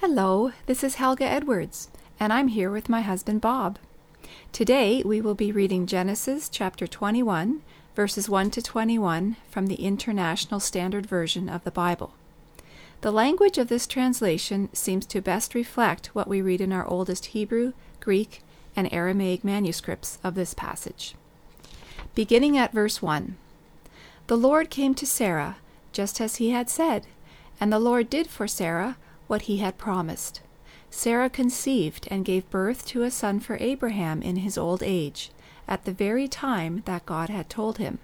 Hello, this is Helga Edwards, and I'm here with my husband Bob. Today we will be reading Genesis chapter 21, verses 1 to 21 from the International Standard Version of the Bible. The language of this translation seems to best reflect what we read in our oldest Hebrew, Greek, and Aramaic manuscripts of this passage. Beginning at verse 1 The Lord came to Sarah, just as he had said, and the Lord did for Sarah what he had promised. Sarah conceived and gave birth to a son for Abraham in his old age, at the very time that God had told him.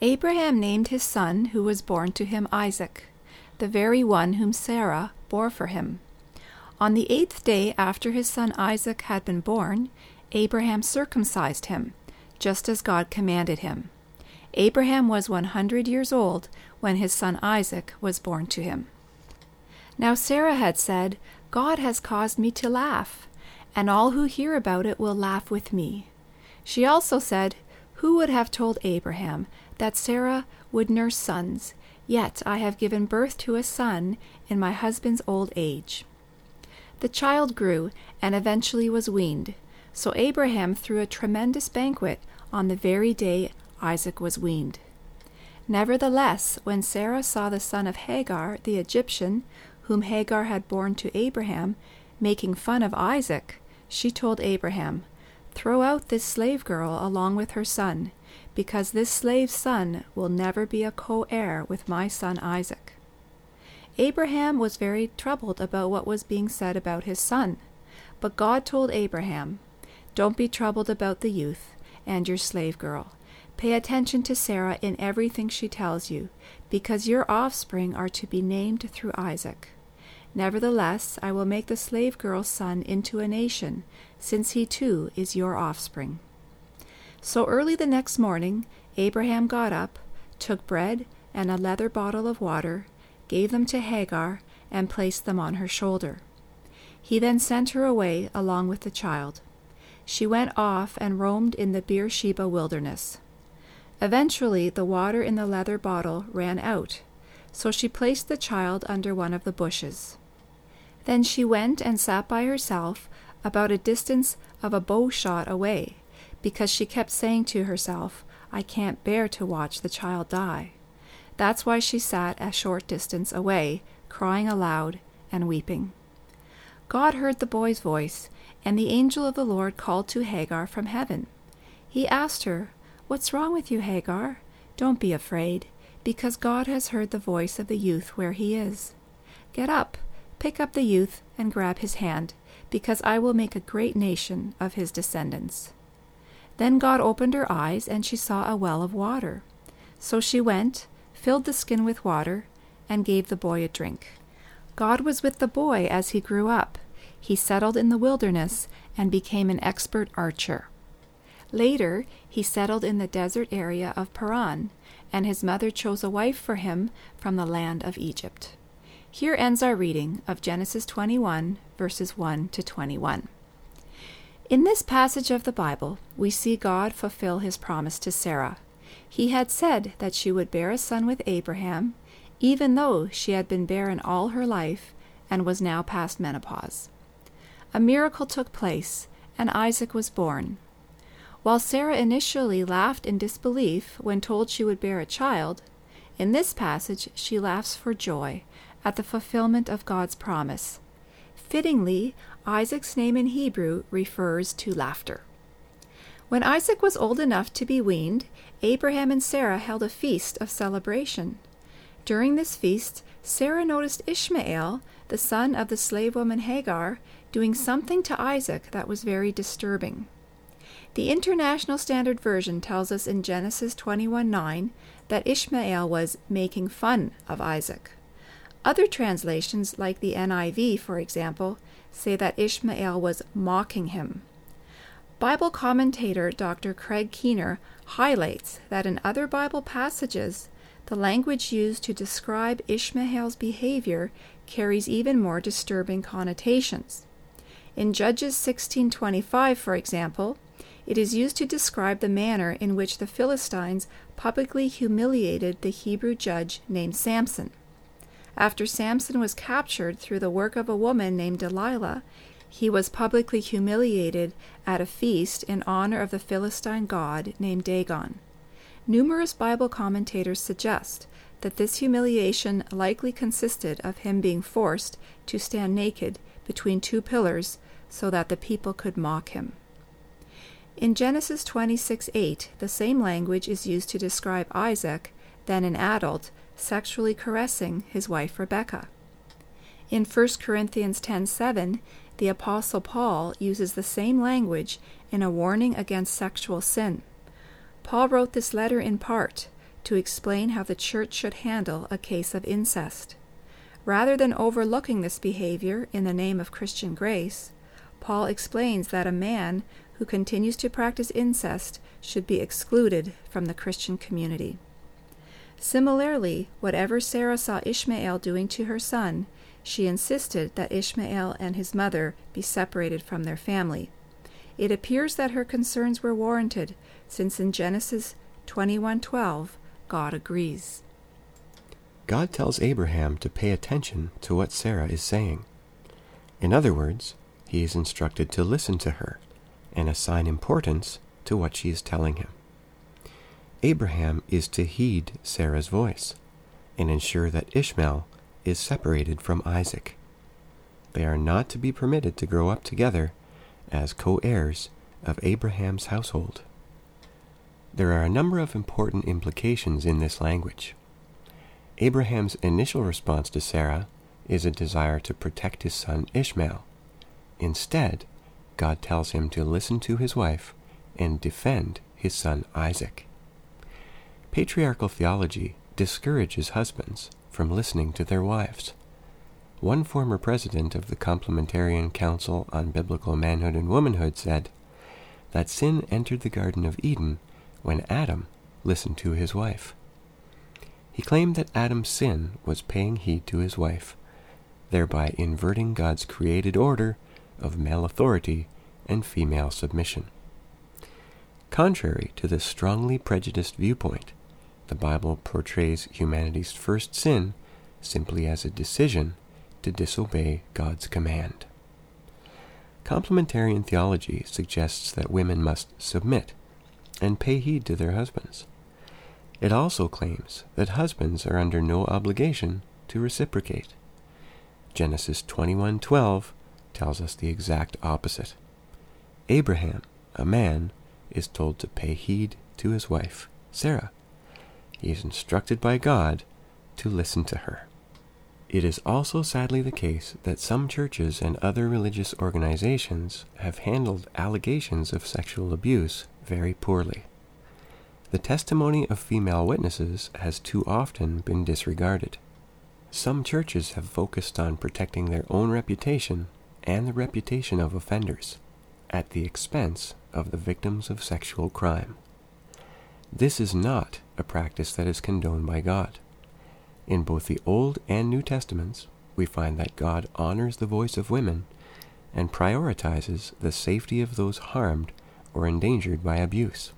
Abraham named his son who was born to him Isaac, the very one whom Sarah bore for him. On the eighth day after his son Isaac had been born, Abraham circumcised him, just as God commanded him. Abraham was one hundred years old when his son Isaac was born to him. Now Sarah had said, God has caused me to laugh, and all who hear about it will laugh with me. She also said, Who would have told Abraham that Sarah would nurse sons? Yet I have given birth to a son in my husband's old age. The child grew and eventually was weaned. So Abraham threw a tremendous banquet on the very day Isaac was weaned. Nevertheless, when Sarah saw the son of Hagar, the Egyptian, whom Hagar had borne to Abraham, making fun of Isaac, she told Abraham, Throw out this slave girl along with her son, because this slave's son will never be a co heir with my son Isaac. Abraham was very troubled about what was being said about his son. But God told Abraham, Don't be troubled about the youth and your slave girl. Pay attention to Sarah in everything she tells you, because your offspring are to be named through Isaac. Nevertheless, I will make the slave girl's son into a nation, since he too is your offspring. So early the next morning, Abraham got up, took bread and a leather bottle of water, gave them to Hagar, and placed them on her shoulder. He then sent her away along with the child. She went off and roamed in the Beersheba wilderness. Eventually, the water in the leather bottle ran out, so she placed the child under one of the bushes. Then she went and sat by herself about a distance of a bow shot away, because she kept saying to herself, I can't bear to watch the child die. That's why she sat a short distance away, crying aloud and weeping. God heard the boy's voice, and the angel of the Lord called to Hagar from heaven. He asked her, What's wrong with you, Hagar? Don't be afraid, because God has heard the voice of the youth where he is. Get up Pick up the youth and grab his hand, because I will make a great nation of his descendants. Then God opened her eyes, and she saw a well of water. So she went, filled the skin with water, and gave the boy a drink. God was with the boy as he grew up. He settled in the wilderness and became an expert archer. Later, he settled in the desert area of Paran, and his mother chose a wife for him from the land of Egypt. Here ends our reading of Genesis 21, verses 1 to 21. In this passage of the Bible, we see God fulfill his promise to Sarah. He had said that she would bear a son with Abraham, even though she had been barren all her life and was now past menopause. A miracle took place, and Isaac was born. While Sarah initially laughed in disbelief when told she would bear a child, in this passage she laughs for joy at the fulfillment of God's promise. Fittingly, Isaac's name in Hebrew refers to laughter. When Isaac was old enough to be weaned, Abraham and Sarah held a feast of celebration. During this feast, Sarah noticed Ishmael, the son of the slave woman Hagar, doing something to Isaac that was very disturbing. The International Standard Version tells us in Genesis 21 9 that Ishmael was making fun of Isaac. Other translations, like the NIV, for example, say that Ishmael was mocking him. Bible commentator Dr. Craig Keener highlights that in other Bible passages, the language used to describe Ishmael's behavior carries even more disturbing connotations. In Judges 16:25, for example, it is used to describe the manner in which the Philistines publicly humiliated the Hebrew judge named Samson. After Samson was captured through the work of a woman named Delilah, he was publicly humiliated at a feast in honor of the Philistine god named Dagon. Numerous Bible commentators suggest that this humiliation likely consisted of him being forced to stand naked between two pillars so that the people could mock him. In Genesis 26:8, the same language is used to describe Isaac, then an adult, sexually caressing his wife Rebecca. In 1 Corinthians 10:7, the apostle Paul uses the same language in a warning against sexual sin. Paul wrote this letter in part to explain how the church should handle a case of incest. Rather than overlooking this behavior in the name of Christian grace, Paul explains that a man who continues to practice incest should be excluded from the Christian community. Similarly, whatever Sarah saw Ishmael doing to her son, she insisted that Ishmael and his mother be separated from their family. It appears that her concerns were warranted, since in Genesis 21:12 God agrees. God tells Abraham to pay attention to what Sarah is saying. In other words, he is instructed to listen to her and assign importance to what she is telling him. Abraham is to heed Sarah's voice and ensure that Ishmael is separated from Isaac. They are not to be permitted to grow up together as co heirs of Abraham's household. There are a number of important implications in this language. Abraham's initial response to Sarah is a desire to protect his son Ishmael. Instead, God tells him to listen to his wife and defend his son Isaac. Patriarchal theology discourages husbands from listening to their wives. One former president of the Complementarian Council on Biblical Manhood and Womanhood said that sin entered the Garden of Eden when Adam listened to his wife. He claimed that Adam's sin was paying heed to his wife, thereby inverting God's created order of male authority and female submission. Contrary to this strongly prejudiced viewpoint, the Bible portrays humanity's first sin simply as a decision to disobey God's command. Complementarian theology suggests that women must submit and pay heed to their husbands. It also claims that husbands are under no obligation to reciprocate. Genesis 21:12 tells us the exact opposite. Abraham, a man, is told to pay heed to his wife, Sarah. He is instructed by God to listen to her. It is also sadly the case that some churches and other religious organizations have handled allegations of sexual abuse very poorly. The testimony of female witnesses has too often been disregarded. Some churches have focused on protecting their own reputation and the reputation of offenders at the expense of the victims of sexual crime. This is not a practice that is condoned by God. In both the Old and New Testaments, we find that God honors the voice of women and prioritizes the safety of those harmed or endangered by abuse.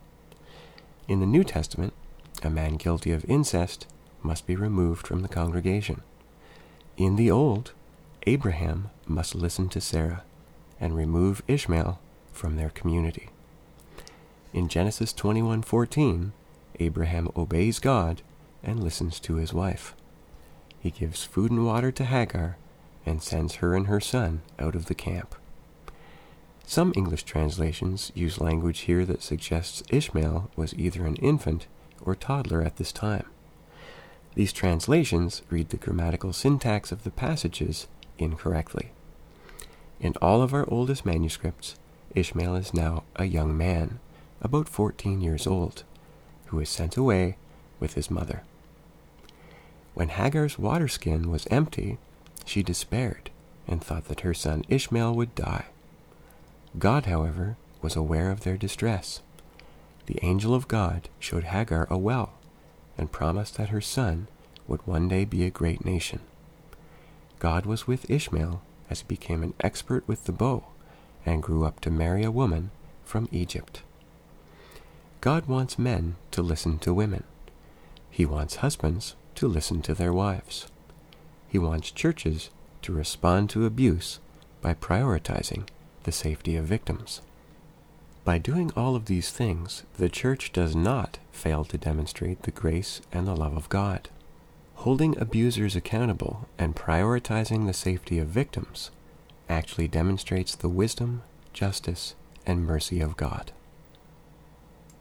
In the New Testament, a man guilty of incest must be removed from the congregation. In the Old, Abraham must listen to Sarah and remove Ishmael from their community. In Genesis 21:14, Abraham obeys God and listens to his wife. He gives food and water to Hagar and sends her and her son out of the camp. Some English translations use language here that suggests Ishmael was either an infant or toddler at this time. These translations read the grammatical syntax of the passages incorrectly. In all of our oldest manuscripts, Ishmael is now a young man, about 14 years old, who is sent away with his mother. When Hagar's water skin was empty, she despaired and thought that her son Ishmael would die. God, however, was aware of their distress. The angel of God showed Hagar a well and promised that her son would one day be a great nation. God was with Ishmael as he became an expert with the bow and grew up to marry a woman from Egypt. God wants men to listen to women. He wants husbands to listen to their wives. He wants churches to respond to abuse by prioritizing the safety of victims. By doing all of these things, the church does not fail to demonstrate the grace and the love of God. Holding abusers accountable and prioritizing the safety of victims actually demonstrates the wisdom, justice, and mercy of God.